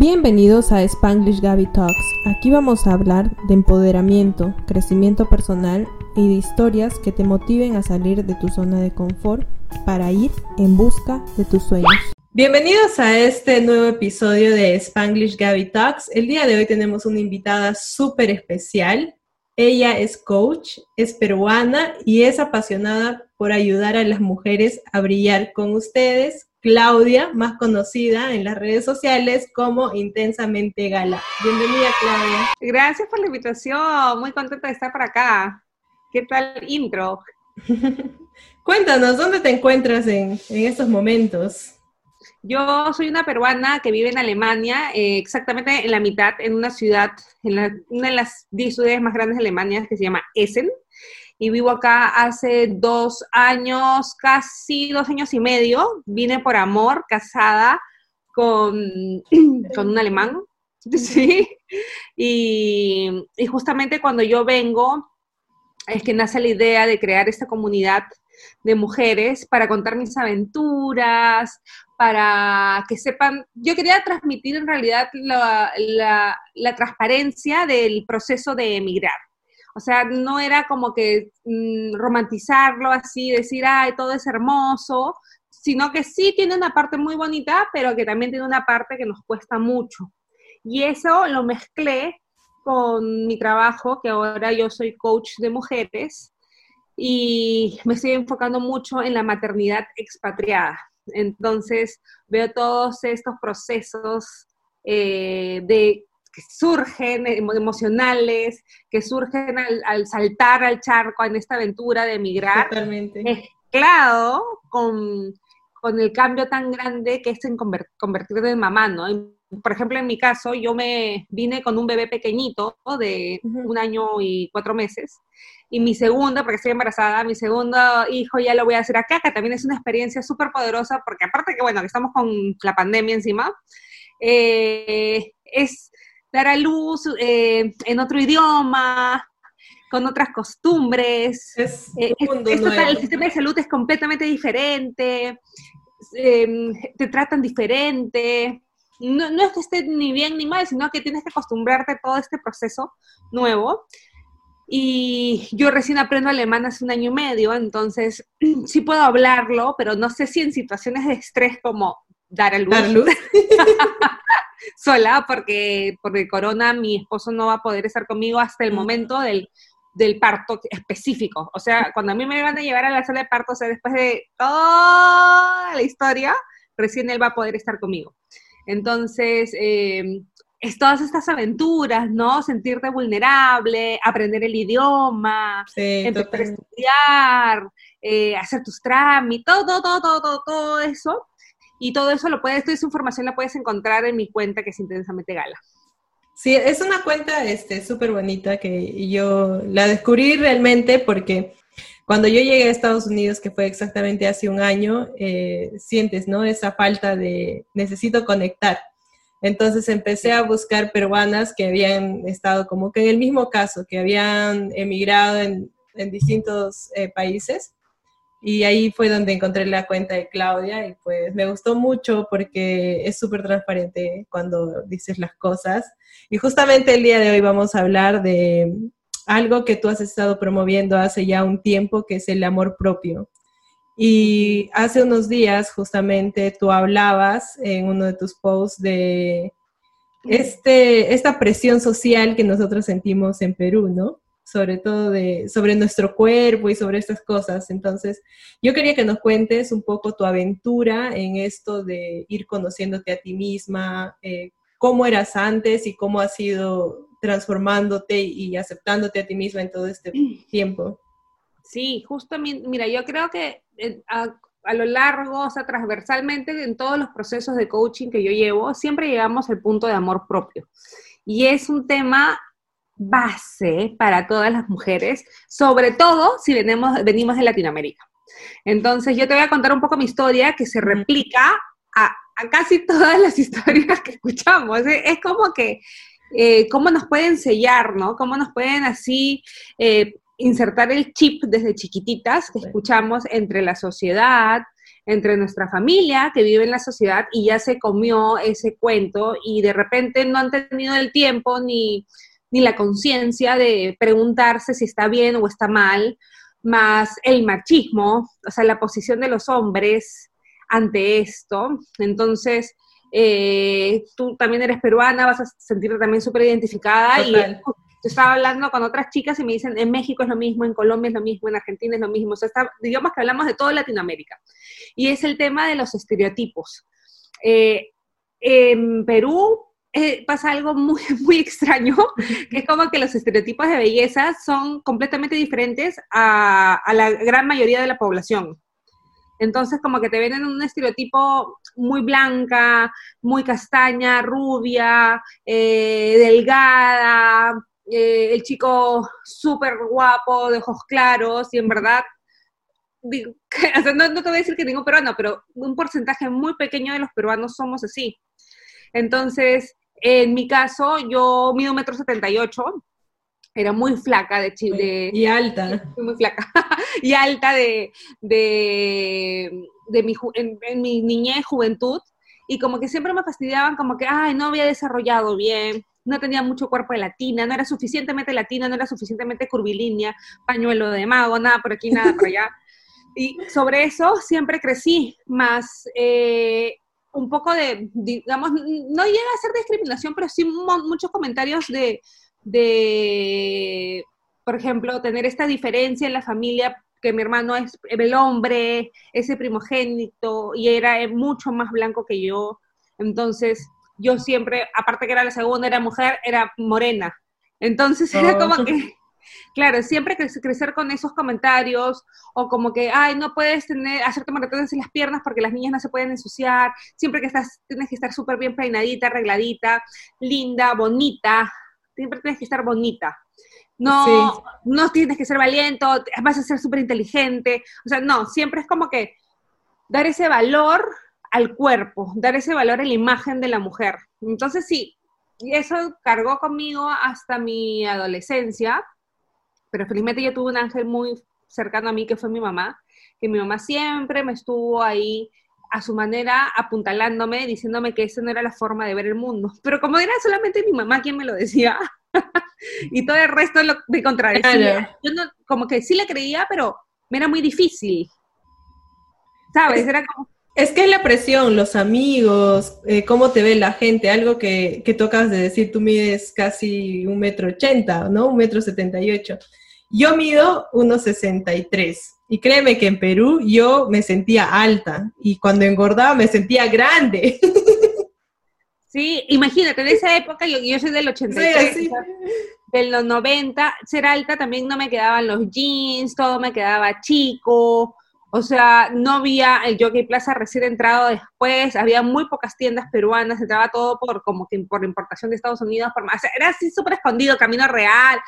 Bienvenidos a Spanglish Gaby Talks. Aquí vamos a hablar de empoderamiento, crecimiento personal y de historias que te motiven a salir de tu zona de confort para ir en busca de tus sueños. Bienvenidos a este nuevo episodio de Spanglish Gaby Talks. El día de hoy tenemos una invitada súper especial. Ella es coach, es peruana y es apasionada por ayudar a las mujeres a brillar con ustedes, Claudia, más conocida en las redes sociales como Intensamente Gala. Bienvenida, Claudia. Gracias por la invitación, muy contenta de estar por acá. ¿Qué tal intro? Cuéntanos, ¿dónde te encuentras en, estos momentos? Yo soy una peruana que vive en Alemania, eh, exactamente en la mitad, en una ciudad, en una de las 10 ciudades más grandes de Alemania que se llama Essen y vivo acá hace dos años, casi dos años y medio. Vine por amor, casada con, con un alemán, ¿sí? Y, y justamente cuando yo vengo, es que nace la idea de crear esta comunidad de mujeres para contar mis aventuras, para que sepan, yo quería transmitir en realidad la, la, la transparencia del proceso de emigrar. O sea, no era como que mm, romantizarlo así, decir, ay, todo es hermoso, sino que sí tiene una parte muy bonita, pero que también tiene una parte que nos cuesta mucho. Y eso lo mezclé con mi trabajo, que ahora yo soy coach de mujeres, y me estoy enfocando mucho en la maternidad expatriada. Entonces, veo todos estos procesos eh, de que surgen emocionales, que surgen al, saltar al charco en esta aventura de emigrar, Totalmente. mezclado con, con el cambio tan grande que es en convertirte en mamá, ¿no? Por ejemplo, en mi caso, yo me vine con un bebé pequeñito de un año y cuatro meses, y mi segunda, porque estoy embarazada, mi segundo hijo ya lo voy a hacer acá, que también es una experiencia súper poderosa, porque aparte que, bueno, que estamos con la pandemia encima, eh, es dar a luz eh, en otro idioma, con otras costumbres. Es eh, el sistema de salud es completamente diferente, em, te tratan diferente. No, no, es que esté ni bien ni mal, sino que tienes que acostumbrarte a todo este proceso nuevo. Y yo recién aprendo alemán hace un año y medio, entonces sí puedo hablarlo, pero no sé si en situaciones de estrés como dar a luz. Dar luz. sola porque por el corona mi esposo no va a poder estar conmigo hasta el momento del, del parto específico. O sea, cuando a mí me van a llevar a la sala de parto, o sea, después de toda la historia, recién él va a poder estar conmigo. Entonces, eh, es todas estas aventuras, ¿no? Sentirte vulnerable, aprender el idioma, empezar a estudiar, eh, hacer tus trámites, todo, todo, todo, todo, todo eso y todo eso lo puedes, toda esa información la puedes encontrar en mi cuenta que es Intensamente Gala. Sí, es una cuenta este súper bonita que yo la descubrí realmente porque cuando yo llegué a Estados Unidos, que fue exactamente hace un año, eh, sientes, ¿no? Esa falta de necesito conectar. Entonces empecé a buscar peruanas que habían estado como que en el mismo caso, que habían emigrado en, en distintos eh, países y ahí fue donde encontré la cuenta de Claudia y pues me gustó mucho porque es súper transparente cuando dices las cosas. Y justamente el día de hoy vamos a hablar de algo que tú has estado promoviendo hace ya un tiempo, que es el amor propio. Y hace unos días justamente tú hablabas en uno de tus posts de este, esta presión social que nosotros sentimos en Perú, ¿no? Sobre todo de, sobre nuestro cuerpo y sobre estas cosas. Entonces, yo quería que nos cuentes un poco tu aventura en esto de ir conociéndote a ti misma, eh, cómo eras antes y cómo has ido transformándote y aceptándote a ti misma en todo este tiempo. Sí, justamente, mira, yo creo que eh, a, a, lo largo, o sea, transversalmente en todos los procesos de coaching que yo llevo, siempre llegamos al punto de amor propio. Y es un tema base para todas las mujeres, sobre todo si venimos, venimos de Latinoamérica. Entonces, yo te voy a contar un poco mi historia que se replica a, casi todas las historias que escuchamos. Es, como que, eh, cómo nos pueden sellar, ¿no? Cómo nos pueden así eh, insertar el chip desde chiquititas que escuchamos entre la sociedad, entre nuestra familia que vive en la sociedad y ya se comió ese cuento y de repente no han tenido el tiempo ni, ni la conciencia de preguntarse si está bien o está mal, más el machismo, o sea, la posición de los hombres ante esto. Entonces, eh, tú también eres peruana, vas a sentirte también súper identificada y estaba hablando con otras chicas y me dicen, en México es lo mismo, en Colombia es lo mismo, en Argentina es lo mismo, o sea, digamos que hablamos de toda Latinoamérica. Y es el tema de los estereotipos. Eh, en Perú eh, pasa algo muy, muy extraño, que es como que los estereotipos de belleza son completamente diferentes a, la gran mayoría de la población. Entonces, como que te ven en un estereotipo muy blanca, muy castaña, rubia, eh, delgada, eh, el chico súper guapo, de ojos claros, y en verdad, no, te voy a decir que ningún peruano, pero un porcentaje muy pequeño de los peruanos somos así. Entonces, en mi caso, yo mido un metro setenta y ocho, era muy flaca de Chile. Y alta. Muy flaca. y alta de, de, mi, en, en, mi niñez, juventud. Y como que siempre me fastidiaban, como que, ay, no había desarrollado bien, no tenía mucho cuerpo de latina, no era suficientemente latina, no era suficientemente curvilínea, pañuelo de mago, nada por aquí, nada por allá. Y sobre eso siempre crecí, más eh, un poco de, digamos, no llega a ser discriminación, pero sí muchos comentarios de, de, por ejemplo, tener esta diferencia en la familia, que mi hermano es el hombre, ese primogénito, y era mucho más blanco que yo. Entonces, yo siempre, aparte que era la segunda, era mujer, era morena. Entonces era oh. como que, claro, siempre crecer con esos comentarios o como que, ay, no puedes tener, hacerte maratones en las piernas porque las niñas no se pueden ensuciar, siempre que estás, tienes que estar súper bien peinadita, arregladita, linda, bonita, siempre tienes que estar bonita. No, no tienes que ser valiente, vas a ser súper inteligente. O sea, no, siempre es como que dar ese valor al cuerpo, dar ese valor a la imagen de la mujer. Entonces sí, eso cargó conmigo hasta mi adolescencia, pero felizmente yo tuve un ángel muy cercano a mí que fue mi mamá, que mi mamá siempre me estuvo ahí a su manera apuntalándome, diciéndome que esa no era la forma de ver el mundo. Pero como era solamente mi mamá quien me lo decía, y todo el resto lo, de contradecía, yo no, como que sí le creía, pero me era muy difícil. ¿Sabes? Era como es que la presión, los amigos, eh, cómo te ve la gente, algo que, que tocas de decir, tú mides casi un metro ochenta, ¿no? Un metro setenta y ocho. Yo mido unos sesenta y tres. Y créeme que en Perú yo me sentía alta y cuando engordaba me sentía grande. Sí, imagínate, en esa época yo, yo soy del 83, sí, de los 90, ser alta también no me quedaban los jeans, todo me quedaba chico, o sea, no había el Jockey Plaza recién entrado después, había muy pocas tiendas peruanas, entraba todo por como que por importación de Estados Unidos, por, o sea, era así súper escondido, camino real.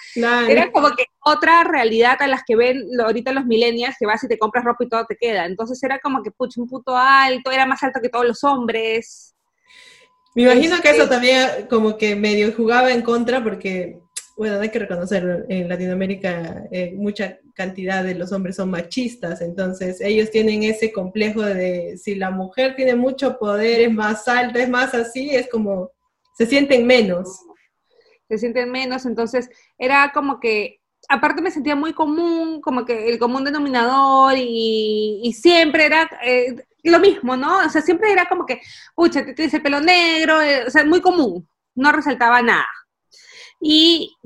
Era como que otra realidad a las que ven ahorita los millennials, que vas y te compras ropa y todo te queda. Entonces era como que, pucho, un puto alto, era más alto que todos los hombres. Me imagino que eso este también como que medio jugaba en contra porque bueno, hay que reconocer, en Latinoamérica eh, mucha cantidad de los hombres son machistas, entonces ellos tienen ese complejo de si la mujer tiene mucho poder, es más alta, es más así, es como, se sienten menos. Se sienten menos, entonces era como que, aparte me sentía muy común, como que el común denominador y, siempre era... Eh, lo mismo, ¿no? O sea, siempre era como que, pucha, tienes el pelo negro, eh, o sea, muy común, no resaltaba nada. Y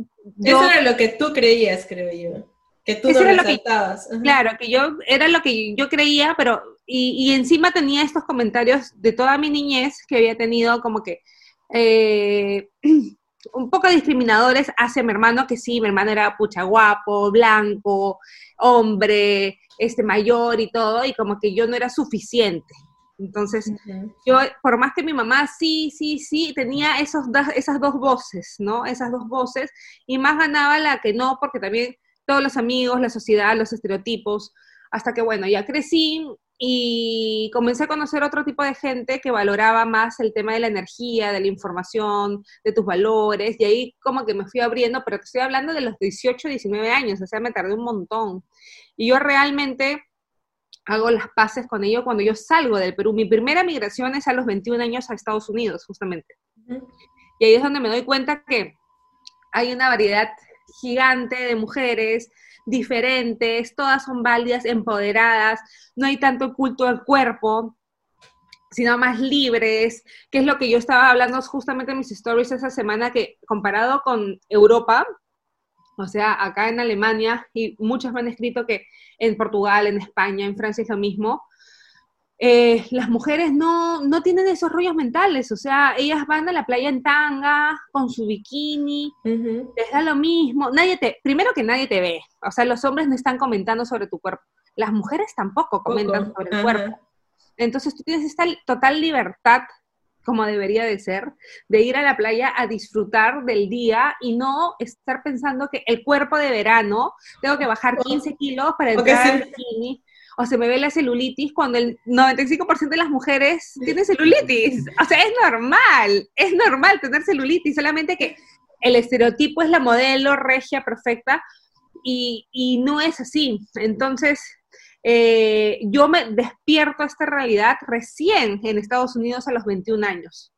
Eso era lo que tú creías, creo yo. Que tú no resaltabas. claro, que yo era lo que yo creía, pero y, encima tenía estos comentarios de toda mi niñez que había tenido como que eh, un poco discriminadores hacia mi hermano, que sí, mi hermano era pucha guapo, blanco, hombre, este mayor y todo, y como que yo no era suficiente. Entonces, yo, por más que mi mamá sí, sí, sí, tenía esos esas dos voces, ¿no? Esas dos voces, y más ganaba la que no, porque también todos los amigos, la sociedad, los estereotipos, hasta que, bueno, ya crecí y comencé a conocer otro tipo de gente que valoraba más el tema de la energía, de la información, de tus valores, y ahí como que me fui abriendo, pero te estoy hablando de los 18, 19 años, o sea, me tardé un montón. Y yo realmente hago las paces con ello cuando yo salgo del Perú. Mi primera migración es a los 21 años a Estados Unidos, justamente. Y ahí es donde me doy cuenta que hay una variedad gigante de mujeres diferentes, todas son válidas, empoderadas, no hay tanto culto al cuerpo, sino más libres, que es lo que yo estaba hablando justamente en mis stories esa semana, que comparado con Europa, o sea, acá en Alemania, y muchos me han escrito que en Portugal, en España, en Francia es lo mismo, eh, las mujeres no, no tienen esos rollos mentales, o sea, ellas van a la playa en tanga, con su bikini, les da lo mismo, nadie te, primero que nadie te ve, o sea, los hombres no están comentando sobre tu cuerpo, las mujeres tampoco comentan sobre el cuerpo. Entonces tú tienes esta total libertad como debería de ser, de ir a la playa a disfrutar del día y no estar pensando que el cuerpo de verano, tengo que bajar 15 kilos para entrar al bikini, o se me ve la celulitis cuando el 95% de las mujeres tiene celulitis. O sea, es normal, es normal tener celulitis, solamente que el estereotipo es la modelo regia perfecta y, y no es así. Entonces, eh, yo me despierto a esta realidad recién en Estados Unidos a los 21 años.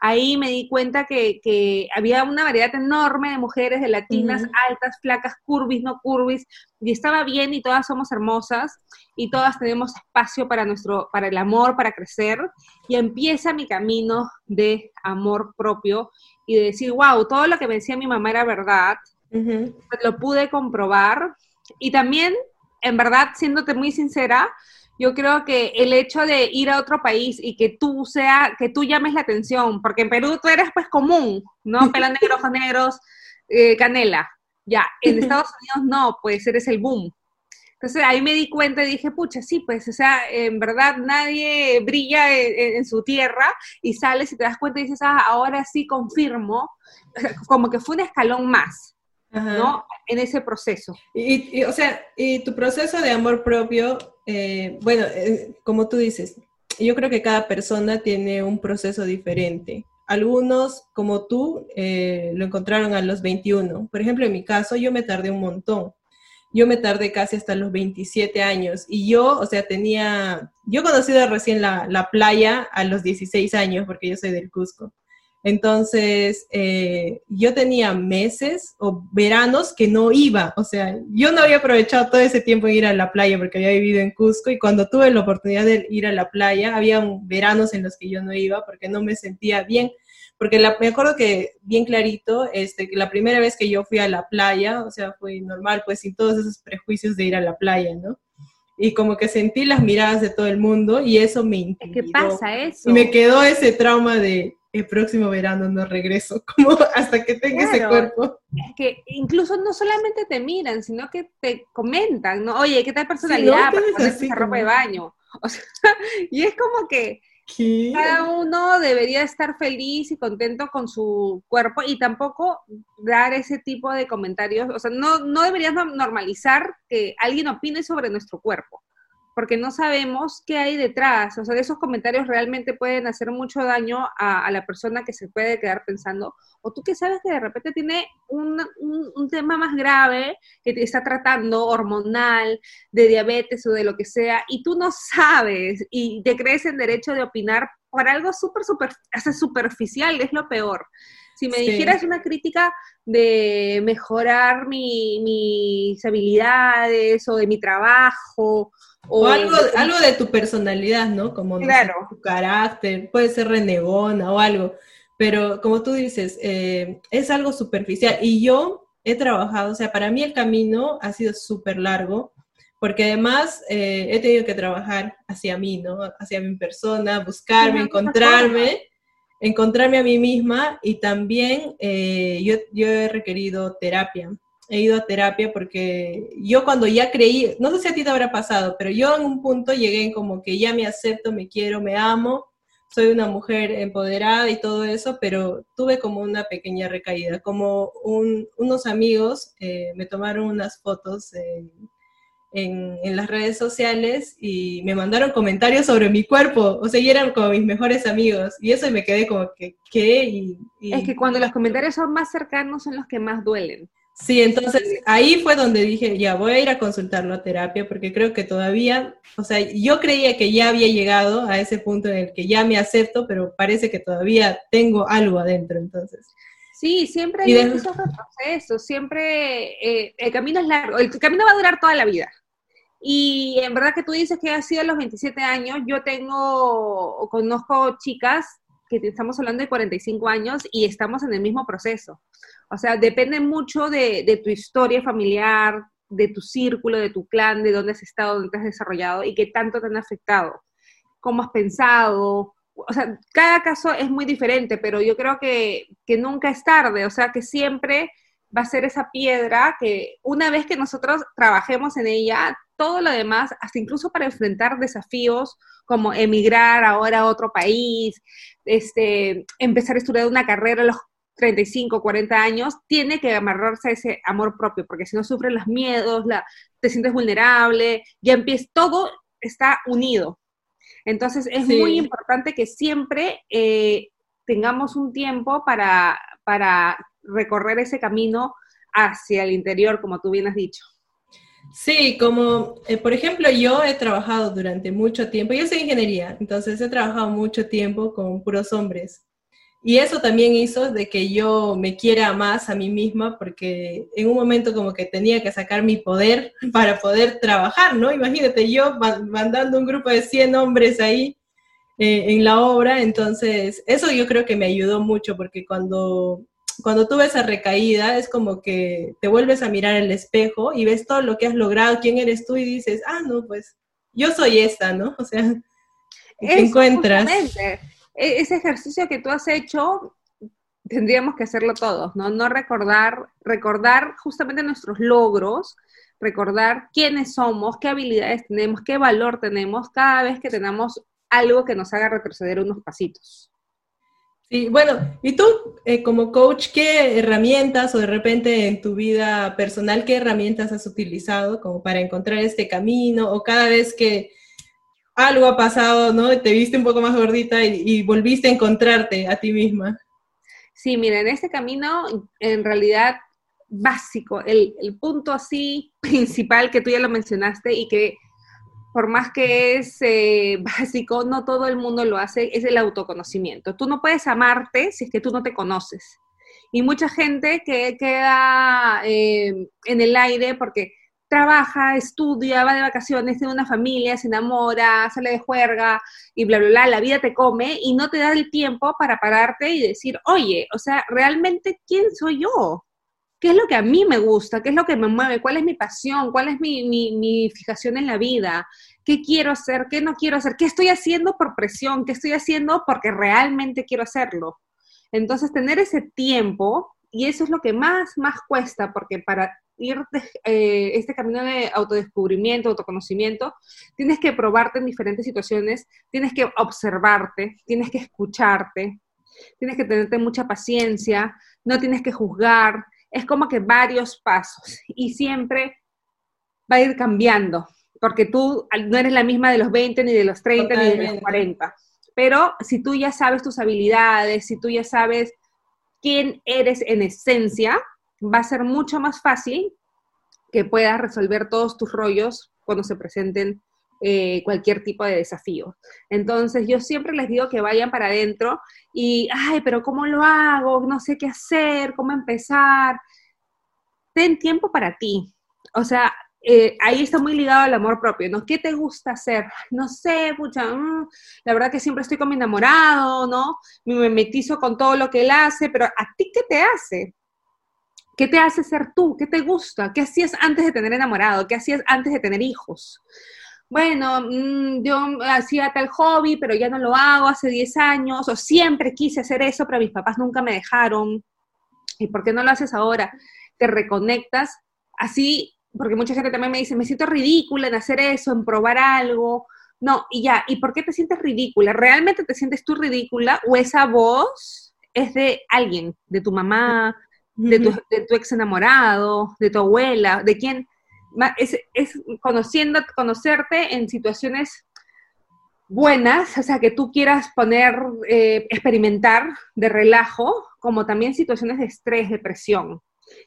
Ahí me di cuenta que, había una variedad enorme de mujeres, de latinas, altas, flacas, curvis, no curvis, y estaba bien y todas somos hermosas y todas tenemos espacio para nuestro, para el amor, para crecer. Y empieza mi camino de amor propio y de decir, wow, todo lo que me decía mi mamá era verdad, lo pude comprobar. Y también en verdad, siéndote muy sincera, yo creo que el hecho de ir a otro país y que tú sea, que tú llames la atención, porque en Perú tú eres pues común, ¿no? Pelo negro, ojos negros, eh, canela. Ya, en Estados Unidos no, pues eres el boom. Entonces ahí me di cuenta y dije, pucha, sí, pues, o sea, en verdad nadie brilla en, su tierra y sales y te das cuenta y dices, ah, ahora sí confirmo, como que fue un escalón más. ¿No? En ese proceso. Y, o sea, y tu proceso de amor propio, eh, bueno, eh, como tú dices, yo creo que cada persona tiene un proceso diferente. Algunos, como tú, eh, lo encontraron a los 21. Por ejemplo, en mi caso, yo me tardé un montón. Yo me tardé casi hasta los 27 años. Y yo, o sea, tenía, yo he conocido recién la, la playa a los 16 años, porque yo soy del Cusco. Entonces, eh, yo tenía meses o veranos que no iba, o sea, yo no había aprovechado todo ese tiempo en ir a la playa porque había vivido en Cusco y cuando tuve la oportunidad de ir a la playa, había veranos en los que yo no iba porque no me sentía bien, porque me acuerdo que bien clarito, este, que la primera vez que yo fui a la playa, o sea, fue normal, pues sin todos esos prejuicios de ir a la playa, ¿no? y como que sentí las miradas de todo el mundo y eso me intimidó. ¿Qué pasa eso? Y me quedó ese trauma de el próximo verano no regreso, como hasta que tenga ese cuerpo. Es que incluso no solamente te miran, sino que te comentan, ¿no? Oye, ¿qué tal personalidad para ponerse esa ropa de baño? O sea, y es como que cada uno debería estar feliz y contento con su cuerpo y tampoco dar ese tipo de comentarios, o sea, no, no deberías normalizar que alguien opine sobre nuestro cuerpo porque no sabemos qué hay detrás. O sea, esos comentarios realmente pueden hacer mucho daño a, la persona que se puede quedar pensando, o tú que sabes que de repente tiene un, un, tema más grave que te está tratando, hormonal, de diabetes o de lo que sea, y tú no sabes y te crees en derecho de opinar por algo súper, súper, superficial, es lo peor. Si me dijeras una crítica de mejorar mis habilidades o de mi trabajo o, algo, algo de tu personalidad, ¿no? Como tu carácter, puede ser renegona o algo, pero como tú dices, eh, es algo superficial. Y yo he trabajado, o sea, para mí el camino ha sido súper largo, porque además eh, he tenido que trabajar hacia mí, ¿no? Hacia mi persona, buscarme, encontrarme, encontrarme a mí misma y también eh, yo, yo he requerido terapia. He ido a terapia porque yo cuando ya creí, no sé si a ti te habrá pasado, pero yo en un punto llegué en como que ya me acepto, me quiero, me amo, soy una mujer empoderada y todo eso, pero tuve como una pequeña recaída, como unos amigos eh, me tomaron unas fotos en, las redes sociales y me mandaron comentarios sobre mi cuerpo, o sea, y eran como mis mejores amigos, y eso me quedé como que, ¿qué? Es que cuando los comentarios son más cercanos son los que más duelen. Sí, entonces ahí fue donde dije, ya voy a ir a consultarlo a terapia porque creo que todavía, o sea, yo creía que ya había llegado a ese punto en el que ya me acepto, pero parece que todavía tengo algo adentro, entonces. Sí, siempre hay un proceso, siempre eh, el camino es largo, el camino va a durar toda la vida. Y en verdad que tú dices que ha sido a los 27 años, yo tengo, conozco chicas que estamos hablando de 45 años y estamos en el mismo proceso. O sea, depende mucho de, tu historia familiar, de tu círculo, de tu clan, de dónde has estado, dónde te has desarrollado y qué tanto te han afectado, cómo has pensado. O sea, cada caso es muy diferente, pero yo creo que, que nunca es tarde, o sea, que siempre va a ser esa piedra que una vez que nosotros trabajemos en ella, todo lo demás, hasta incluso para enfrentar desafíos como emigrar ahora a otro país, este, empezar a estudiar una carrera a los 35, 40 años, tiene que amarrarse a ese amor propio, porque si no sufren los miedos, la, te sientes vulnerable, ya empieza, todo está unido. Entonces es muy importante que siempre eh, tengamos un tiempo para, para recorrer ese camino hacia el interior, como tú bien has dicho. Sí, como eh, por ejemplo yo he trabajado durante mucho tiempo, yo soy ingeniería, entonces he trabajado mucho tiempo con puros hombres. Y eso también hizo de que yo me quiera más a mí misma porque en un momento como que tenía que sacar mi poder para poder trabajar, ¿no? Imagínate yo mandando un grupo de 100 hombres ahí eh, en la obra, entonces eso yo creo que me ayudó mucho porque cuando cuando tuve esa recaída es como que te vuelves a mirar el espejo y ves todo lo que has logrado, quién eres tú y dices, ah, no, pues yo soy esta, ¿no? O sea, te encuentras. E-, ese ejercicio que tú has hecho, tendríamos que hacerlo todos, ¿no? No recordar, recordar justamente nuestros logros, recordar quiénes somos, qué habilidades tenemos, qué valor tenemos cada vez que tenemos algo que nos haga retroceder unos pasitos. Sí, bueno, y tú eh, como coach, ¿qué herramientas o de repente en tu vida personal, qué herramientas has utilizado como para encontrar este camino o cada vez que algo ha pasado, ¿no? Te viste un poco más gordita y, volviste a encontrarte a ti misma. Sí, mira, en este camino, en realidad, básico, el, el punto así principal que tú ya lo mencionaste y que por más que es eh, básico, no todo el mundo lo hace, es el autoconocimiento. Tú no puedes amarte si es que tú no te conoces. Y mucha gente que queda eh, en el aire porque trabaja, estudia, va de vacaciones, tiene una familia, se enamora, sale de juerga y bla, bla, bla, la vida te come y no te da el tiempo para pararte y decir, oye, o sea, realmente, ¿quién soy yo? ¿Qué es lo que a mí me gusta? ¿Qué es lo que me mueve? ¿Cuál es mi pasión? ¿Cuál es mi, mi, fijación en la vida? ¿Qué quiero hacer? ¿Qué no quiero hacer? ¿Qué estoy haciendo por presión? ¿Qué estoy haciendo porque realmente quiero hacerlo? Entonces, tener ese tiempo, y eso es lo que más, más cuesta, porque para ir eh, este camino de autodescubrimiento, autoconocimiento, tienes que probarte en diferentes situaciones, tienes que observarte, tienes que escucharte, tienes que tenerte mucha paciencia, no tienes que juzgar, es como que varios pasos y siempre va a ir cambiando, porque tú no eres la misma de los 20, ni de los 30, ni de los 40. Pero si tú ya sabes tus habilidades, si tú ya sabes quién eres en esencia, va a ser mucho más fácil que puedas resolver todos tus rollos cuando se presenten eh, cualquier tipo de desafío. Entonces yo siempre les digo que vayan para adentro y, ay, pero ¿cómo lo hago? No sé qué hacer, cómo empezar. Ten tiempo para ti. O sea, eh, ahí está muy ligado al amor propio, ¿no? ¿Qué te gusta hacer? No sé, pucha, mm, la verdad que siempre estoy con mi enamorado, ¿no? Me metizo con todo lo que él hace, pero ¿a ti qué te hace? ¿Qué te hace ser tú? ¿Qué te gusta? ¿Qué hacías antes de tener enamorado? ¿Qué hacías antes de tener hijos? Bueno, mm, yo hacía tal hobby, pero ya no lo hago hace 10 años, o siempre quise hacer eso, pero mis papás nunca me dejaron. ¿Y por qué no lo haces ahora? Te reconectas así, porque mucha gente también me dice, me siento ridícula en hacer eso, en probar algo. No, y ya, ¿y por qué te sientes ridícula? ¿Realmente te sientes tú ridícula o esa voz es de alguien, de tu mamá, de tu, de tu ex enamorado, de tu abuela, de quién? Es, es conociendo, conocerte en situaciones buenas, o sea, que tú quieras poner, eh, experimentar de relajo, como también situaciones de estrés, depresión.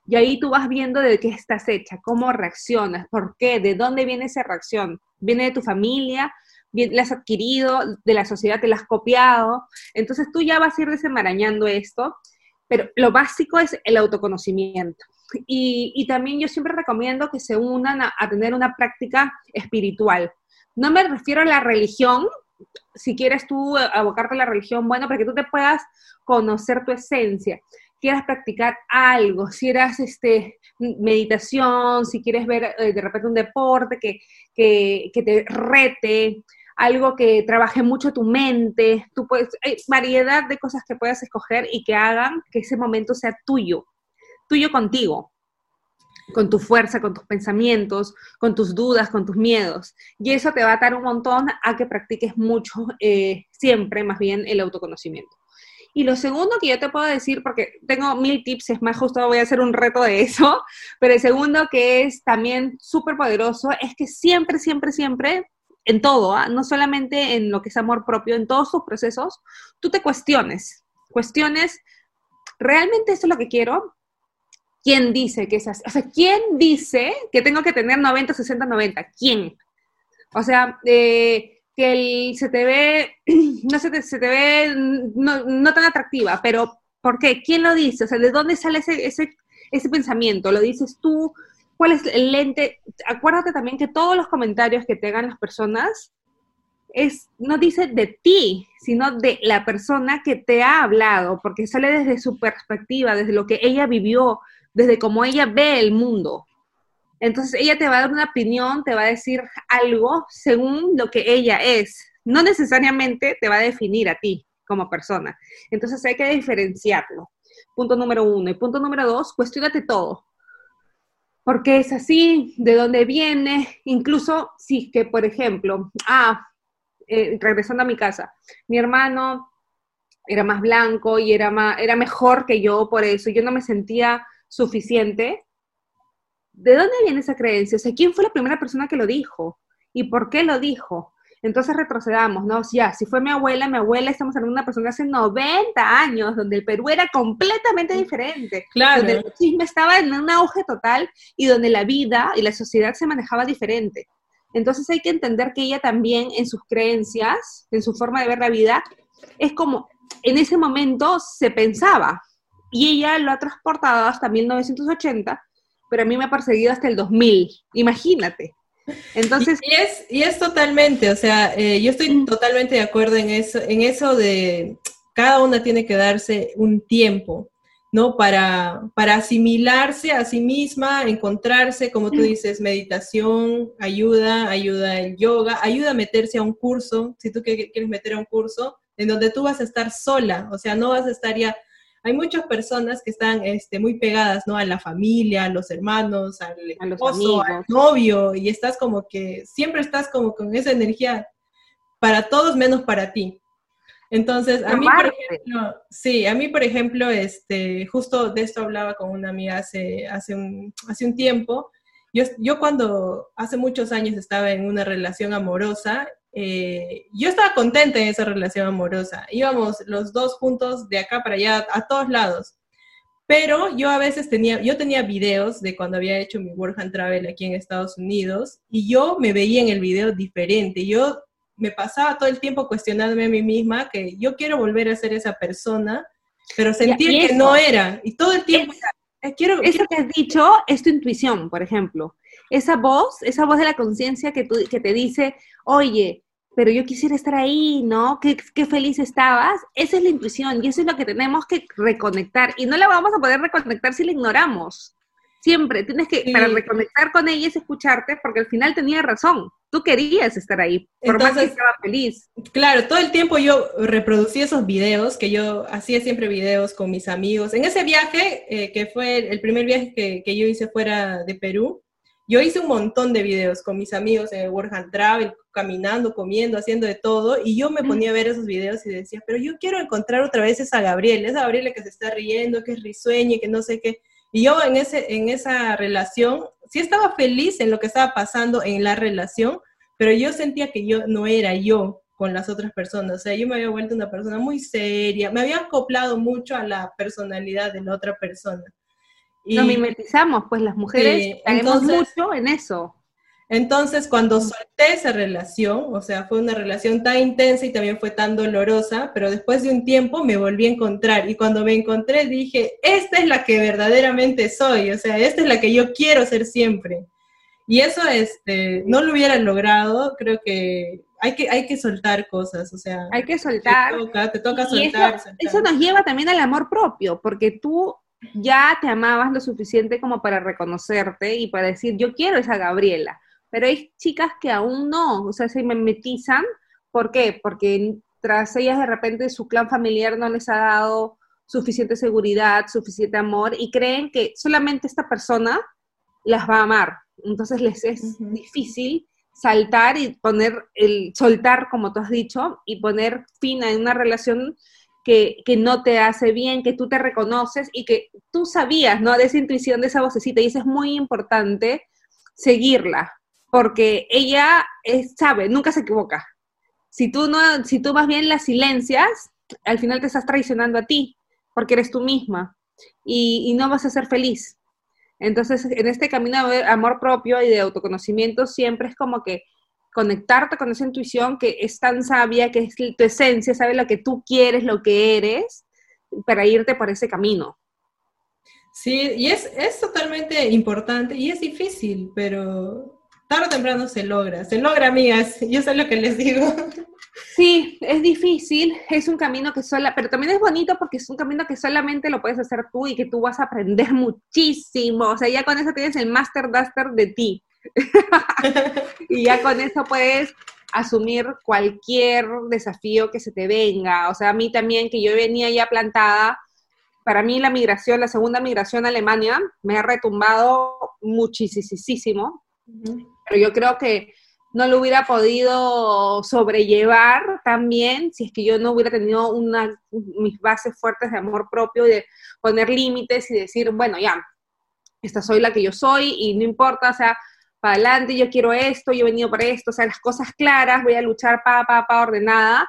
Y ahí tú vas viendo de qué estás hecha, cómo reaccionas, por qué, de dónde viene esa reacción. ¿Viene de tu familia? ¿La has adquirido? ¿De la sociedad te la has copiado? Entonces tú ya vas a ir desenmarañando esto, pero lo básico es el autoconocimiento. Y, también yo siempre recomiendo que se unan a, tener una práctica espiritual. No me refiero a la religión, si quieres tú abocarte a la religión, bueno, para que tú te puedas conocer tu esencia, quieras practicar algo, si eras este, meditación, si quieres ver eh, de repente un deporte que, que, que, te rete, algo que trabaje mucho tu mente, tú puedes, hay variedad de cosas que puedas escoger y que hagan que ese momento sea tuyo, tuyo contigo, con tu fuerza, con tus pensamientos, con tus dudas, con tus miedos. Y eso te va a dar un montón a que practiques mucho, eh, siempre más bien el autoconocimiento. Y lo segundo que yo te puedo decir, porque tengo mil tips, es más, justo voy a hacer un reto de eso, pero el segundo que es también súper poderoso es que siempre, siempre, siempre, en todo, ¿ah? no solamente en lo que es amor propio, en todos tus procesos, tú te cuestiones, cuestiones, ¿realmente esto es lo que quiero? ¿Quién dice que es así? O sea, ¿quién dice que tengo que tener 90, 60, 90? ¿Quién? O sea, eh, que el, se te ve, no se te, se te ve no, tan atractiva, pero ¿por qué? ¿Quién lo dice? O sea, ¿de dónde sale ese, ese, ese pensamiento? ¿Lo dices tú? ¿Cuál es el lente? Acuérdate también que todos los comentarios que te hagan las personas es, no dice de ti, sino de la persona que te ha hablado, porque sale desde su perspectiva, desde lo que ella vivió, desde cómo ella ve el mundo. Entonces ella te va a dar una opinión, te va a decir algo según lo que ella es. No necesariamente te va a definir a ti como persona. Entonces hay que diferenciarlo. Punto número uno. Y punto número dos, cuestionate todo. ¿Por qué es así? ¿De dónde viene? Incluso si que, por ejemplo, ah, eh, regresando a mi casa, mi hermano era más blanco y era, más, era mejor que yo por eso. Yo no me sentía suficiente, ¿de dónde viene esa creencia? O sea, ¿quién fue la primera persona que lo dijo? ¿Y por qué lo dijo? Entonces retrocedamos, ¿no? Ya, si fue mi abuela, mi abuela, estamos hablando de una persona hace 90 años, donde el Perú era completamente diferente. Claro. Donde el chisme estaba en un auge total y donde la vida y la sociedad se manejaba diferente. Entonces hay que entender que ella también en sus creencias, en su forma de ver la vida, es como en ese momento se pensaba, y ella lo ha transportado hasta 1980, pero a mí me ha perseguido hasta el 2000, imagínate. Entonces... Y, es, y es totalmente, o sea, eh, yo estoy mm. totalmente de acuerdo en eso, en eso de cada una tiene que darse un tiempo, ¿no? Para, para asimilarse a sí misma, encontrarse, como tú mm. dices, meditación, ayuda, ayuda el yoga, ayuda a meterse a un curso, si tú quieres meter a un curso, en donde tú vas a estar sola, o sea, no vas a estar ya hay muchas personas que están este, muy pegadas, ¿no? A la familia, a los hermanos, al esposo, al novio, y estás como que, siempre estás como con esa energía para todos menos para ti. Entonces, a mí, por ejemplo, sí, a mí, por ejemplo, este, justo de esto hablaba con una amiga hace, hace, un, hace un tiempo. Yo, yo cuando hace muchos años estaba en una relación amorosa eh, yo estaba contenta en esa relación amorosa. Íbamos los dos juntos de acá para allá, a todos lados. Pero yo a veces tenía, yo tenía videos de cuando había hecho mi work and travel aquí en Estados Unidos y yo me veía en el video diferente. Yo me pasaba todo el tiempo cuestionándome a mí misma que yo quiero volver a ser esa persona, pero sentía que no era. Y todo el tiempo... Eh, quiero, eso que has dicho es tu intuición, por ejemplo esa voz, esa voz de la conciencia que, que te dice, oye, pero yo quisiera estar ahí, ¿no? Qué, qué, feliz estabas. Esa es la intuición y eso es lo que tenemos que reconectar. Y no la vamos a poder reconectar si la ignoramos. Siempre tienes que, para reconectar con ella es escucharte, porque al final tenía razón. Tú querías estar ahí, por más que estaba feliz. Claro, todo el tiempo yo reproducí esos videos, que yo hacía siempre videos con mis amigos. En ese viaje, eh, que fue el primer viaje que, que yo hice fuera de Perú, yo hice un montón de videos con mis amigos en el Work and Travel, caminando, comiendo, haciendo de todo, y yo me ponía a ver esos videos y decía, pero yo quiero encontrar otra vez esa Gabriela, esa Gabriela que se está riendo, que es risueña, que no sé qué. Y yo en, ese, en esa relación, sí estaba feliz en lo que estaba pasando en la relación, pero yo sentía que yo no era yo con las otras personas. O sea, yo me había vuelto una persona muy seria, me había acoplado mucho a la personalidad de la otra persona. Nos mimetizamos, pues las mujeres tenemos mucho en eso. Entonces, cuando solté esa relación, o sea, fue una relación tan intensa y también fue tan dolorosa, pero después de un tiempo me volví a encontrar y cuando me encontré dije, esta es la que verdaderamente soy, o sea, esta es la que yo quiero ser siempre. Y eso este, no lo hubiera logrado, creo que hay que, hay que soltar cosas, o sea. Hay que soltar. Te toca, soltar, eso, eso nos lleva también al amor propio, porque tú ya te amabas lo suficiente como para reconocerte y para decir, yo quiero esa Gabriela pero hay chicas que aún no, o sea, se mimetizan. ¿Por qué? Porque tras ellas de repente su clan familiar no les ha dado suficiente seguridad, suficiente amor y creen que solamente esta persona las va a amar. Entonces les es difícil saltar y poner el soltar, como tú has dicho, y poner fin a una relación que, que, no te hace bien, que tú te reconoces y que tú sabías, ¿no? De esa intuición, de esa vocecita, y eso es muy importante seguirla, porque ella sabe, nunca se equivoca. Si tú, no, si tú más bien la silencias, al final te estás traicionando a ti, porque eres tú misma y, no vas a ser feliz. Entonces, en este camino de amor propio y de autoconocimiento, siempre es como que conectarte con esa intuición que es tan sabia, que es tu esencia, sabe lo que tú quieres, lo que eres, para irte por ese camino. Sí, y es, es totalmente importante y es difícil, pero tarde o temprano se logra, se logra, amigas, yo sé lo que les digo. Sí, es difícil, es un camino que sola, pero también es bonito porque es un camino que solamente lo puedes hacer tú y que tú vas a aprender muchísimo, o sea, ya con eso tienes el master duster de ti. y ya con eso puedes asumir cualquier desafío que se te venga, o sea, a mí también que yo venía ya plantada, para mí la migración, la segunda migración a Alemania, me ha retumbado muchísimo, pero yo creo que no lo hubiera podido sobrellevar también si es que yo no hubiera tenido una, mis bases fuertes de amor propio y de poner límites y decir, bueno, ya, esta soy la que yo soy y no importa, o sea, para adelante, yo quiero esto, yo he venido para esto, o sea, las cosas claras, voy a luchar pa, pa, pa, ordenada,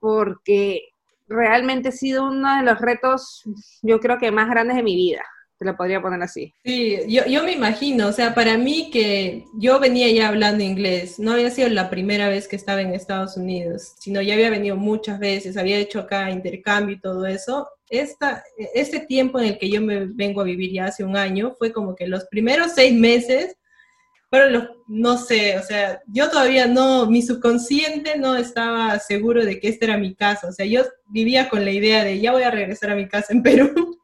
porque realmente ha sido uno de los retos, yo creo que más grandes de mi vida te lo podría poner así. Sí, yo, yo me imagino, o sea, para mí que yo venía ya hablando inglés, no había sido la primera vez que estaba en Estados Unidos, sino ya había venido muchas veces, había hecho acá intercambio y todo eso. Esta, este tiempo en el que yo me vengo a vivir ya hace un año fue como que los primeros seis meses pero los, no sé, o sea, yo todavía no, mi subconsciente no estaba seguro de que esta era mi casa, o sea, yo vivía con la idea de ya voy a regresar a mi casa en Perú,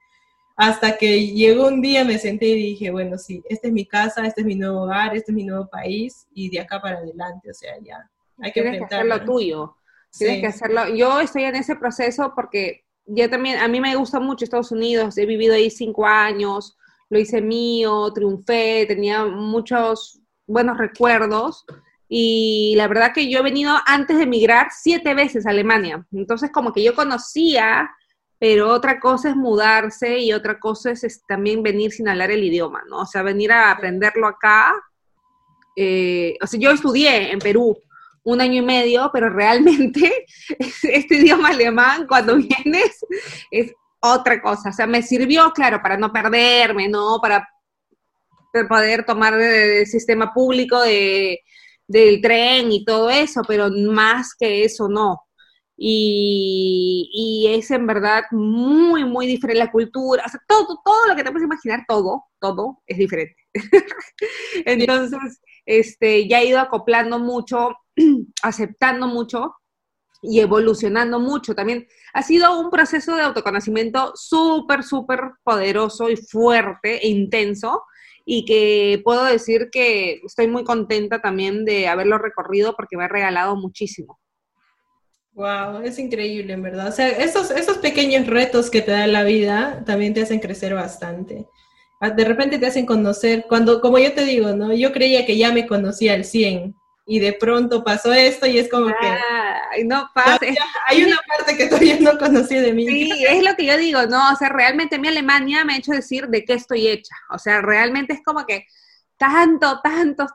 hasta que llegó un día, me senté y dije, bueno, sí, esta es mi casa, este es mi nuevo hogar, este es mi nuevo país, y de acá para adelante, o sea, ya, hay que Tienes que hacerlo tuyo, tienes que hacerlo. Yo estoy en ese proceso porque yo también, a mí me gusta mucho Estados Unidos, he vivido ahí cinco años, lo hice mío, triunfé, tenía muchos buenos recuerdos, y la verdad que yo he venido antes de emigrar siete veces a Alemania, entonces como que yo conocía pero otra cosa es mudarse y otra cosa es, también venir sin hablar el idioma, ¿no? O sea, venir a aprenderlo acá. Eh, o sea, yo estudié en Perú un año y medio, pero realmente este idioma alemán cuando vienes es otra cosa. O sea, me sirvió, claro, para no perderme, ¿no? Para poder tomar el sistema público de, del tren y todo eso, pero más que eso no. Y, es en verdad muy, muy diferente la cultura, o sea, todo, todo lo que te puedes imaginar, todo, todo es diferente. Entonces, este, ya he ido acoplando mucho, aceptando mucho y evolucionando mucho también. Ha sido un proceso de autoconocimiento súper, súper poderoso y fuerte e intenso y que puedo decir que estoy muy contenta también de haberlo recorrido porque me ha regalado muchísimo. Wow, es increíble, en verdad. O sea, esos, esos pequeños retos que te da la vida también te hacen crecer bastante. Ah, de repente te hacen conocer, cuando, como yo te digo, ¿no? Yo creía que ya me conocía al 100 y de pronto pasó esto y es como que... no pasa. Hay una parte que todavía no conocí de mí. Sí, es lo que yo digo, ¿no? O sea, realmente mi Alemania me ha hecho decir de qué estoy hecha. O sea, realmente es como que tanto, tantos,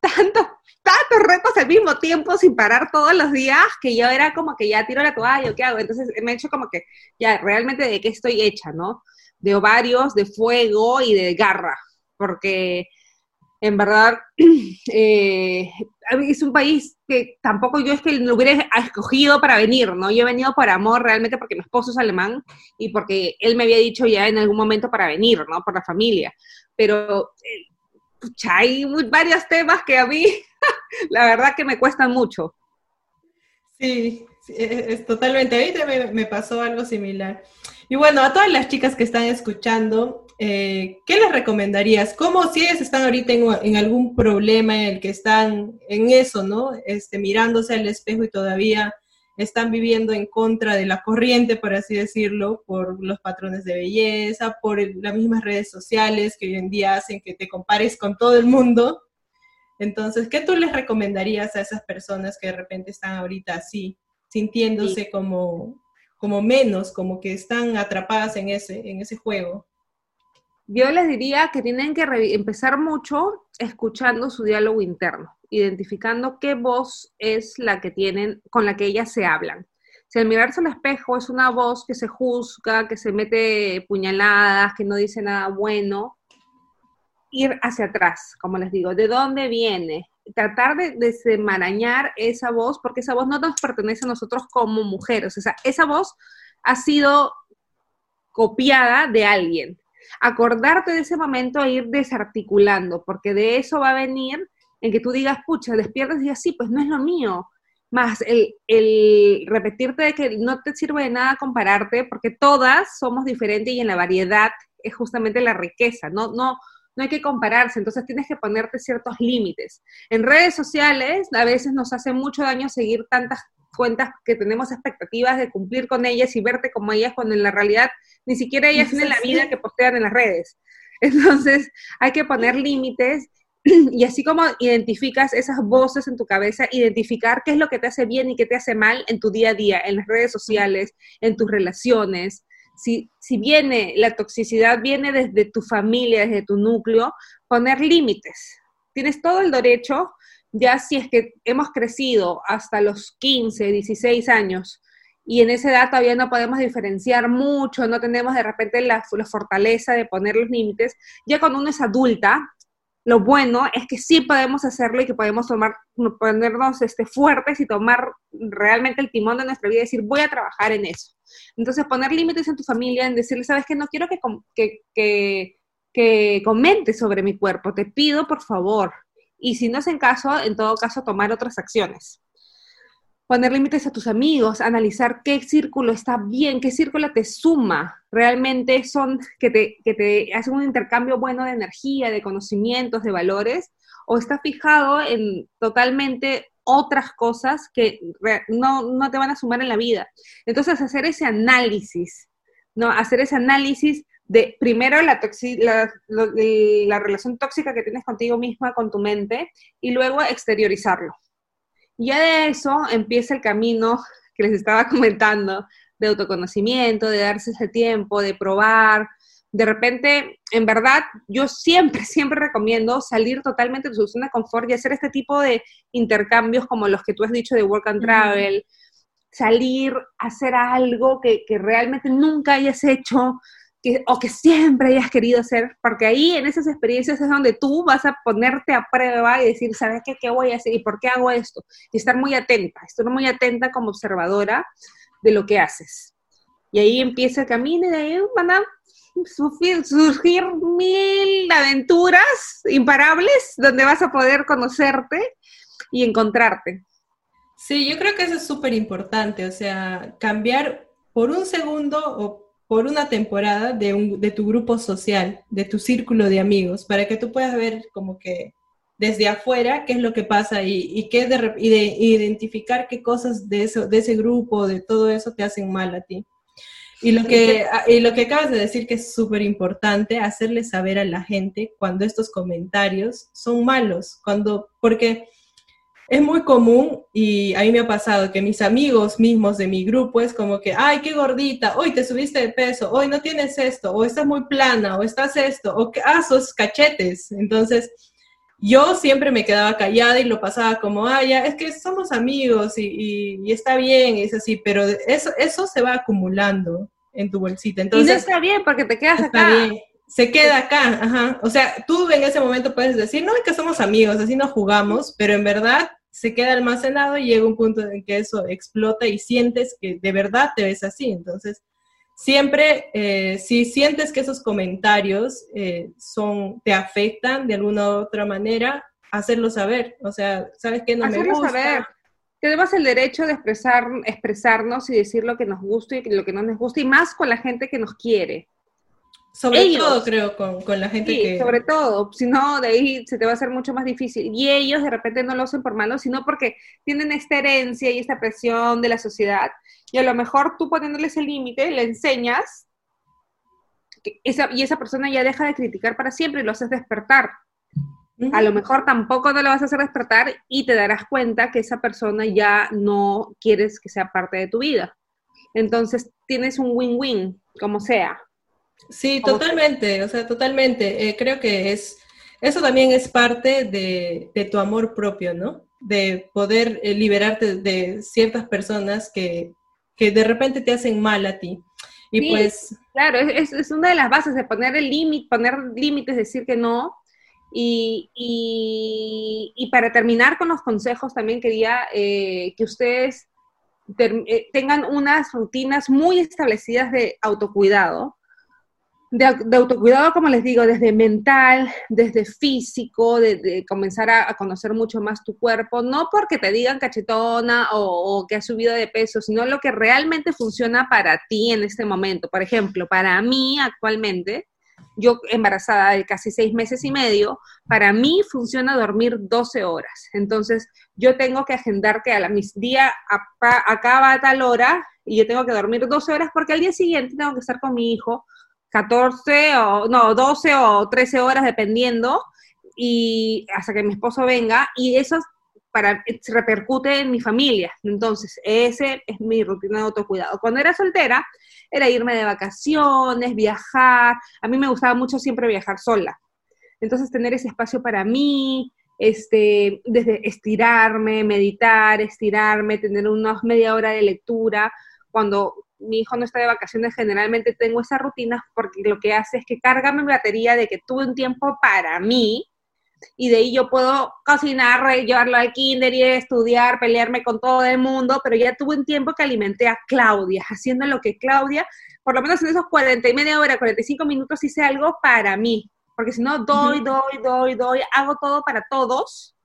tantos tantos retos al mismo tiempo sin parar todos los días que yo era como que ya tiro la toalla, ¿qué hago? Entonces me he hecho como que ya realmente de qué estoy hecha, ¿no? de ovarios, de fuego y de garra, porque en verdad eh, es un país que tampoco yo es que lo hubiera escogido para venir, ¿no? Yo he venido por amor realmente porque mi esposo es alemán y porque él me había dicho ya en algún momento para venir, ¿no? Por la familia. Pero eh, hay varios temas que a mí, la verdad que me cuestan mucho. Sí, es, totalmente. A mí también me pasó algo similar. Y bueno, a todas las chicas que están escuchando, eh, ¿qué les recomendarías? ¿Cómo si ellas están ahorita en, algún problema en el que están en eso, ¿no? Este, mirándose al espejo y todavía están viviendo en contra de la corriente, por así decirlo, por los patrones de belleza, por las mismas redes sociales que hoy en día hacen que te compares con todo el mundo. Entonces, ¿qué tú les recomendarías a esas personas que de repente están ahorita así, sintiéndose como, como menos, como que están atrapadas en ese, en ese juego? Yo les diría que tienen que empezar mucho escuchando su diálogo interno, identificando qué voz es la que tienen, con la que ellas se hablan. Si al mirarse al espejo es una voz que se juzga, que se mete puñaladas, que no dice nada bueno, ir hacia atrás, como les digo, ¿de dónde viene? Tratar de desenmarañar esa voz, porque esa voz no nos pertenece a nosotros como mujeres, o sea, esa voz ha sido copiada de alguien. Acordarte de ese momento e ir desarticulando, porque de eso va a venir en que tú digas, pucha, despiertas y digas, sí, pues no es lo mío. Más el, el repetirte de que no te sirve de nada compararte, porque todas somos diferentes y en la variedad es justamente la riqueza, no, no, no hay que compararse, entonces tienes que ponerte ciertos límites. En redes sociales a veces nos hace mucho daño seguir tantas cuentas que tenemos expectativas de cumplir con ellas y verte como ellas cuando en la realidad ni siquiera ellas tienen la vida que postean en las redes. Entonces hay que poner límites y así como identificas esas voces en tu cabeza, identificar qué es lo que te hace bien y qué te hace mal en tu día a día, en las redes sociales, en tus relaciones, si, viene, la toxicidad viene desde tu familia, desde tu núcleo, poner límites. Tienes todo el derecho, ya si es que hemos crecido hasta los 15, 16 años, y en esa edad todavía no podemos diferenciar mucho, no tenemos de repente la, la, fortaleza de poner los límites. Ya cuando uno es adulta, lo bueno es que sí podemos hacerlo y que podemos tomar, ponernos este, fuertes y tomar realmente el timón de nuestra vida y decir, voy a trabajar en eso. Entonces, poner límites en tu familia, en decirle, sabes que no quiero que, que, que, que comentes sobre mi cuerpo, te pido por favor. Y si no es en caso, en todo caso, tomar otras acciones poner límites a tus amigos, analizar qué círculo está bien, qué círculo te suma, realmente son que te, que te hacen un intercambio bueno de energía, de conocimientos, de valores, o está fijado en totalmente otras cosas que no, no te van a sumar en la vida. Entonces, hacer ese análisis, ¿no? Hacer ese análisis de primero la, la, la, relación tóxica que tienes contigo misma, con tu mente, y luego exteriorizarlo. Ya de eso empieza el camino que les estaba comentando, de autoconocimiento, de darse ese tiempo, de probar. De repente, en verdad, yo siempre, siempre recomiendo salir totalmente de su zona de confort y hacer este tipo de intercambios como los que tú has dicho de work and travel, salir, hacer algo que, que realmente nunca hayas hecho, o que siempre hayas querido hacer, porque ahí en esas experiencias es donde tú vas a ponerte a prueba y decir, ¿sabes qué? ¿Qué voy a hacer? ¿Y por qué hago esto? Y estar muy atenta, estar muy atenta como observadora de lo que haces. Y ahí empieza el camino y de ahí van a surgir, surgir mil aventuras imparables donde vas a poder conocerte y encontrarte. Sí, yo creo que eso es súper importante, o sea, cambiar por un segundo o por una temporada de, un, de tu grupo social, de tu círculo de amigos, para que tú puedas ver como que desde afuera qué es lo que pasa y, y, qué de, y de, identificar qué cosas de, eso, de ese grupo, de todo eso te hacen mal a ti. Y lo que, y lo que acabas de decir que es súper importante, hacerle saber a la gente cuando estos comentarios son malos, cuando, porque es muy común y a mí me ha pasado que mis amigos mismos de mi grupo es como que, ay, qué gordita, hoy te subiste de peso, hoy no tienes esto, o estás muy plana, o estás esto, o que, ah, sos cachetes. Entonces, yo siempre me quedaba callada y lo pasaba como, ah, ya, es que somos amigos y, y, está bien, y es así, pero eso, eso se va acumulando. en tu bolsita. Entonces, y no está bien porque te quedas acá. Bien. Se queda acá, ajá. O sea, tú en ese momento puedes decir, no, es que somos amigos, así no jugamos, pero en verdad se queda almacenado y llega un punto en que eso explota y sientes que de verdad te ves así. Entonces, siempre, eh, si sientes que esos comentarios eh, son, te afectan de alguna u otra manera, hacerlo saber. O sea, ¿sabes qué? No me gusta. saber. Tenemos el derecho de expresar, expresarnos y decir lo que nos gusta y lo que no nos gusta, y más con la gente que nos quiere. Sobre todo, creo, con, la gente sí, sobre todo. Si no, de ahí se te va a hacer mucho más difícil. Y ellos de repente no lo hacen por malo, sino porque tienen esta herencia y esta presión de la sociedad. Y a lo mejor tú poniéndoles el límite, le enseñas esa, y esa persona ya deja de criticar para siempre y lo haces despertar. A lo mejor tampoco no lo vas a hacer despertar y te darás cuenta que esa persona ya no quieres que sea parte de tu vida. Entonces tienes un win-win, como sea. Sí, totalmente, o sea, totalmente. Eh, creo que es, eso también es parte de, tu amor propio, ¿no? De poder eh, liberarte de ciertas personas que, de repente te hacen mal a ti. Y pues... Claro, es, es, una de las bases de poner el límite, poner límites, decir que no. Y, y, para terminar con los consejos, también quería eh, que ustedes tengan unas rutinas muy establecidas de autocuidado de, autocuidado, como les digo, desde mental, desde físico, de, comenzar a, conocer mucho más tu cuerpo, no porque te digan cachetona o, que has subido de peso, sino lo que realmente funciona para ti en este momento. Por ejemplo, para mí actualmente, yo embarazada de casi seis meses y medio, para mí funciona dormir 12 horas. Entonces, yo tengo que agendar que a la mis día acaba a tal hora y yo tengo que dormir 12 horas porque al día siguiente tengo que estar con mi hijo 14 o no, 12 o 13 horas dependiendo y hasta que mi esposo venga y eso para repercute en mi familia. Entonces, ese es mi rutina de autocuidado. Cuando era soltera, era irme de vacaciones, viajar. A mí me gustaba mucho siempre viajar sola. Entonces, tener ese espacio para mí, este, desde estirarme, meditar, estirarme, tener unas media hora de lectura. Cuando mi hijo no está de vacaciones, generalmente tengo esa rutina porque lo que hace es que carga mi batería de que tuve un tiempo para mí y de ahí yo puedo cocinar, llevarlo al kinder y estudiar, pelearme con todo el mundo, pero ya tuve un tiempo que alimenté a Claudia, haciendo lo que Claudia, por lo menos en esos 40 y media hora, 45 minutos hice algo para mí, porque si no doy, doy, doy, doy, hago todo para todos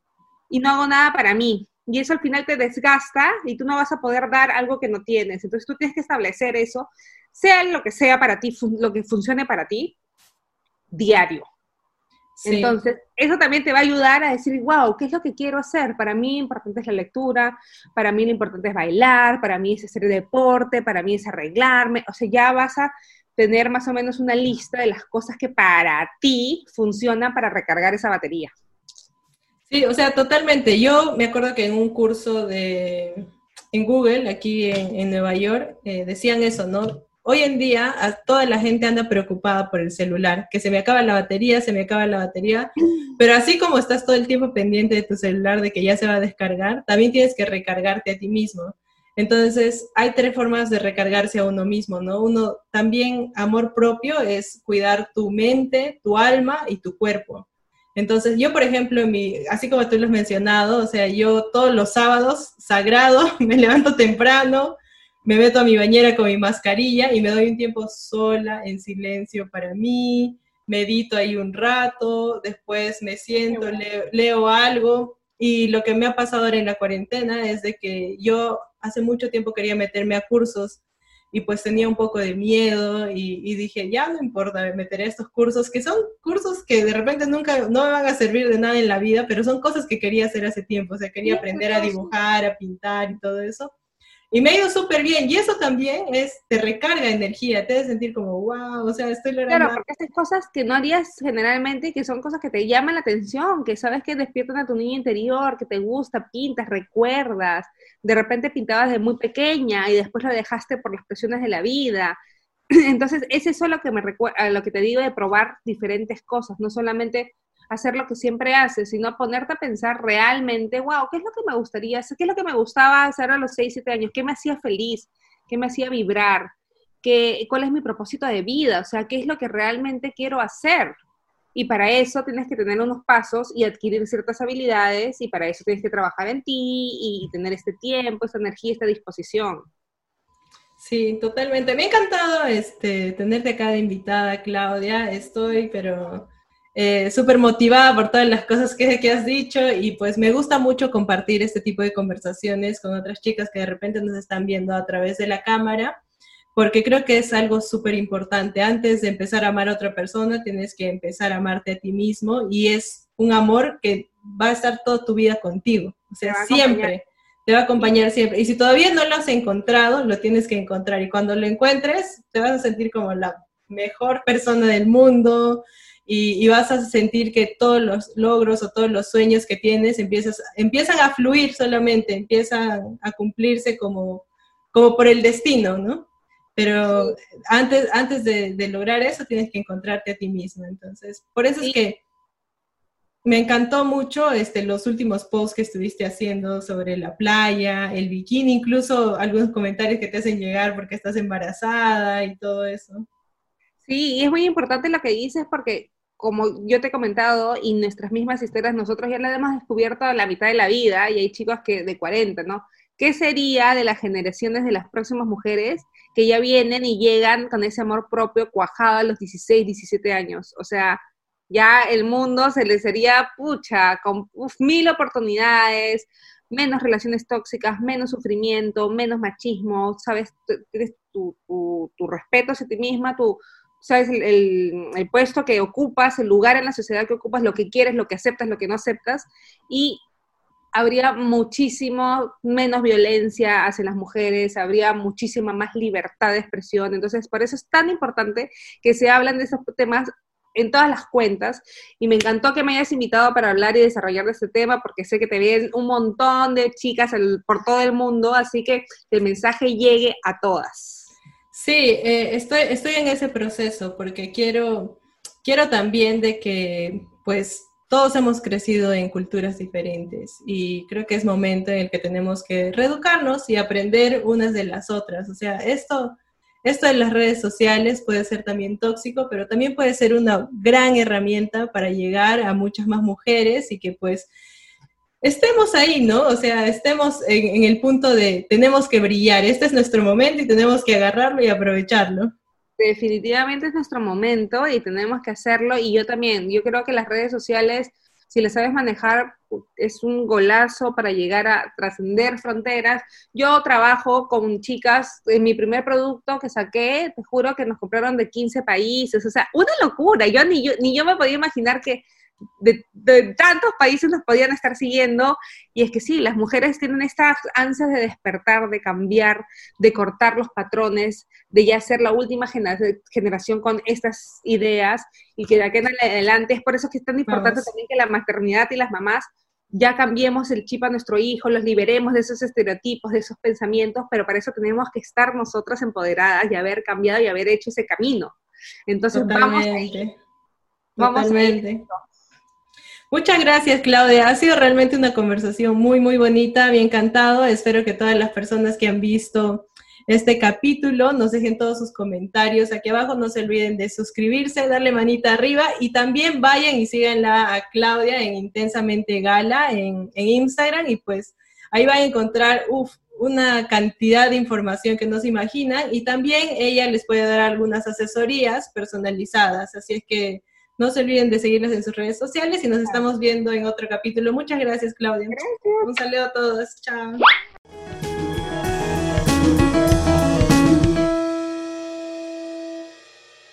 y no hago nada para mí y eso al final te desgasta y tú no vas a poder dar algo que no tienes. Entonces tú tienes que establecer eso, sea lo que sea para ti, lo que funcione para ti, diario. Entonces, eso también te va a ayudar a decir, wow, ¿qué es lo que quiero hacer? Para mí importante es la lectura, para mí lo importante es bailar, para mí es hacer deporte, para mí es arreglarme. O sea, ya vas a tener más o menos una lista de las cosas que para ti funcionan para recargar esa batería. Sí, o sea, totalmente. Yo me acuerdo que en un curso de, en Google, aquí en, Nueva York, eh, decían eso, ¿no? Hoy en día a toda la gente anda preocupada por el celular, que se me acaba la batería, se me acaba la batería, pero así como estás todo el tiempo pendiente de tu celular, de que ya se va a descargar, también tienes que recargarte a ti mismo. Entonces, hay tres formas de recargarse a uno mismo, ¿no? Uno, también amor propio es cuidar tu mente, tu alma y tu cuerpo. Entonces, yo, por ejemplo, mi, así como tú lo has mencionado, o sea, yo todos los sábados, sagrado, me levanto temprano, me meto a mi bañera con mi mascarilla y me doy un tiempo sola, en silencio para mí, medito ahí un rato, después me siento, leo, leo algo. Y lo que me ha pasado ahora en la cuarentena es de que yo hace mucho tiempo quería meterme a cursos y pues tenía un poco de miedo y, dije, ya no importa, me meteré a estos cursos, que son cursos que de repente nunca, no me van a servir de nada en la vida, pero son cosas que quería hacer hace tiempo, o sea, quería aprender a dibujar, a pintar y todo eso. Y me ha ido súper bien. Y eso también es, te recarga energía, te hace sentir como, wow, o sea, estoy logrando. Claro, porque estas cosas que no harías generalmente, que son cosas que te llaman la atención, que sabes que despiertan a tu niño interior, que te gusta, pintas, recuerdas. De repente pintabas de muy pequeña y después lo dejaste por las presiones de la vida. Entonces, es eso lo que me recuerda, lo que te digo de probar diferentes cosas, no solamente hacer lo que siempre haces, sino ponerte a pensar realmente, wow, ¿qué es lo que me gustaría hacer? ¿Qué es lo que me gustaba hacer a los 6, 7 años? ¿Qué me hacía feliz? ¿Qué me hacía vibrar? que, cuál es mi propósito de vida, o sea, qué es lo que realmente quiero hacer. Y para eso tienes que tener unos pasos y adquirir ciertas habilidades y para eso tienes que trabajar en ti y tener este tiempo, esta energía, esta disposición. Sí, totalmente. Me ha encantado este, tenerte acá de invitada, Claudia. Estoy, pero eh, súper motivada por todas las cosas que, que, has dicho y pues me gusta mucho compartir este tipo de conversaciones con otras chicas que de repente nos están viendo a través de la cámara porque creo que es algo súper importante. Antes de empezar a amar a otra persona, tienes que empezar a amarte a ti mismo y es un amor que va a estar toda tu vida contigo, o sea, siempre, te va a acompañar siempre. Y si todavía no lo has encontrado, lo tienes que encontrar y cuando lo encuentres, te vas a sentir como la mejor persona del mundo y, vas a sentir que todos los logros o todos los sueños que tienes empiezas, empiezan a fluir solamente, empiezan a cumplirse como, como por el destino, ¿no? Pero antes, antes de, lograr eso tienes que encontrarte a ti mismo. Entonces, por eso es que me encantó mucho este, los últimos posts que estuviste haciendo sobre la playa, el bikini, incluso algunos comentarios que te hacen llegar porque estás embarazada y todo eso. Sí, y es muy importante lo que dices porque como yo te he comentado, y nuestras mismas historias, nosotros ya la hemos descubierto la mitad de la vida, y hay chicos que de 40, ¿no? ¿Qué sería de las generaciones de las próximas mujeres que ya vienen y llegan con ese amor propio cuajado a los 16, 17 años? O sea, ya el mundo se les sería, pucha, con mil oportunidades, menos relaciones tóxicas, menos sufrimiento, menos machismo, ¿sabes? Tu, tu, tu respeto hacia ti misma, tu, sabes el, puesto que ocupas, el lugar en la sociedad que ocupas, lo que quieres, lo que aceptas, lo que no aceptas, y habría muchísimo menos violencia hacia las mujeres, habría muchísima más libertad de expresión. Entonces, por eso es tan importante que se hablan de esos temas en todas las cuentas y me encantó que me hayas invitado para hablar y desarrollar de este tema porque sé que te ven un montón de chicas por todo el mundo, así que el mensaje llegue a todas. Sí, eh, estoy, estoy en ese proceso porque quiero, quiero también de que pues todos hemos crecido en culturas diferentes y creo que es momento en el que tenemos que reeducarnos y aprender unas de las otras. O sea, esto, esto de las redes sociales puede ser también tóxico, pero también puede ser una gran herramienta para llegar a muchas más mujeres y que pues estemos ahí, ¿no? O sea, estemos en, el punto de tenemos que brillar, este es nuestro momento y tenemos que agarrarlo y aprovecharlo. Definitivamente es nuestro momento y tenemos que hacerlo y yo también, yo creo que las redes sociales, si las sabes manejar, es un golazo para llegar a trascender fronteras. Yo trabajo con chicas, en mi primer producto que saqué, te juro que nos compraron de 15 países, o sea, una locura, yo ni yo, ni yo me podía imaginar que de, tantos países nos podían estar siguiendo, y es que sí, las mujeres tienen estas ansias de despertar, de cambiar, de cortar los patrones, de ya ser la última generación con estas ideas, y que de aquí en adelante es por eso que es tan importante también que la maternidad y las mamás ya cambiemos el chip a nuestro hijo, los liberemos de esos estereotipos, de esos pensamientos, pero para eso tenemos que estar nosotras empoderadas y haber cambiado y haber hecho ese camino. Entonces vamos a Vamos a Muchas gracias, Claudia. Ha sido realmente una conversación muy, muy bonita. Me ha encantado. Espero que todas las personas que han visto este capítulo nos dejen todos sus comentarios aquí abajo. No se olviden de suscribirse, darle manita arriba y también vayan y síganla a Claudia en Intensamente Gala en, Instagram y pues ahí van a encontrar una cantidad de información que no se imaginan y también ella les puede dar algunas asesorías personalizadas. Así es que no se olviden de seguirnos en sus redes sociales y nos estamos viendo en otro capítulo. Muchas gracias, Claudia. Un saludo a todos. Chao.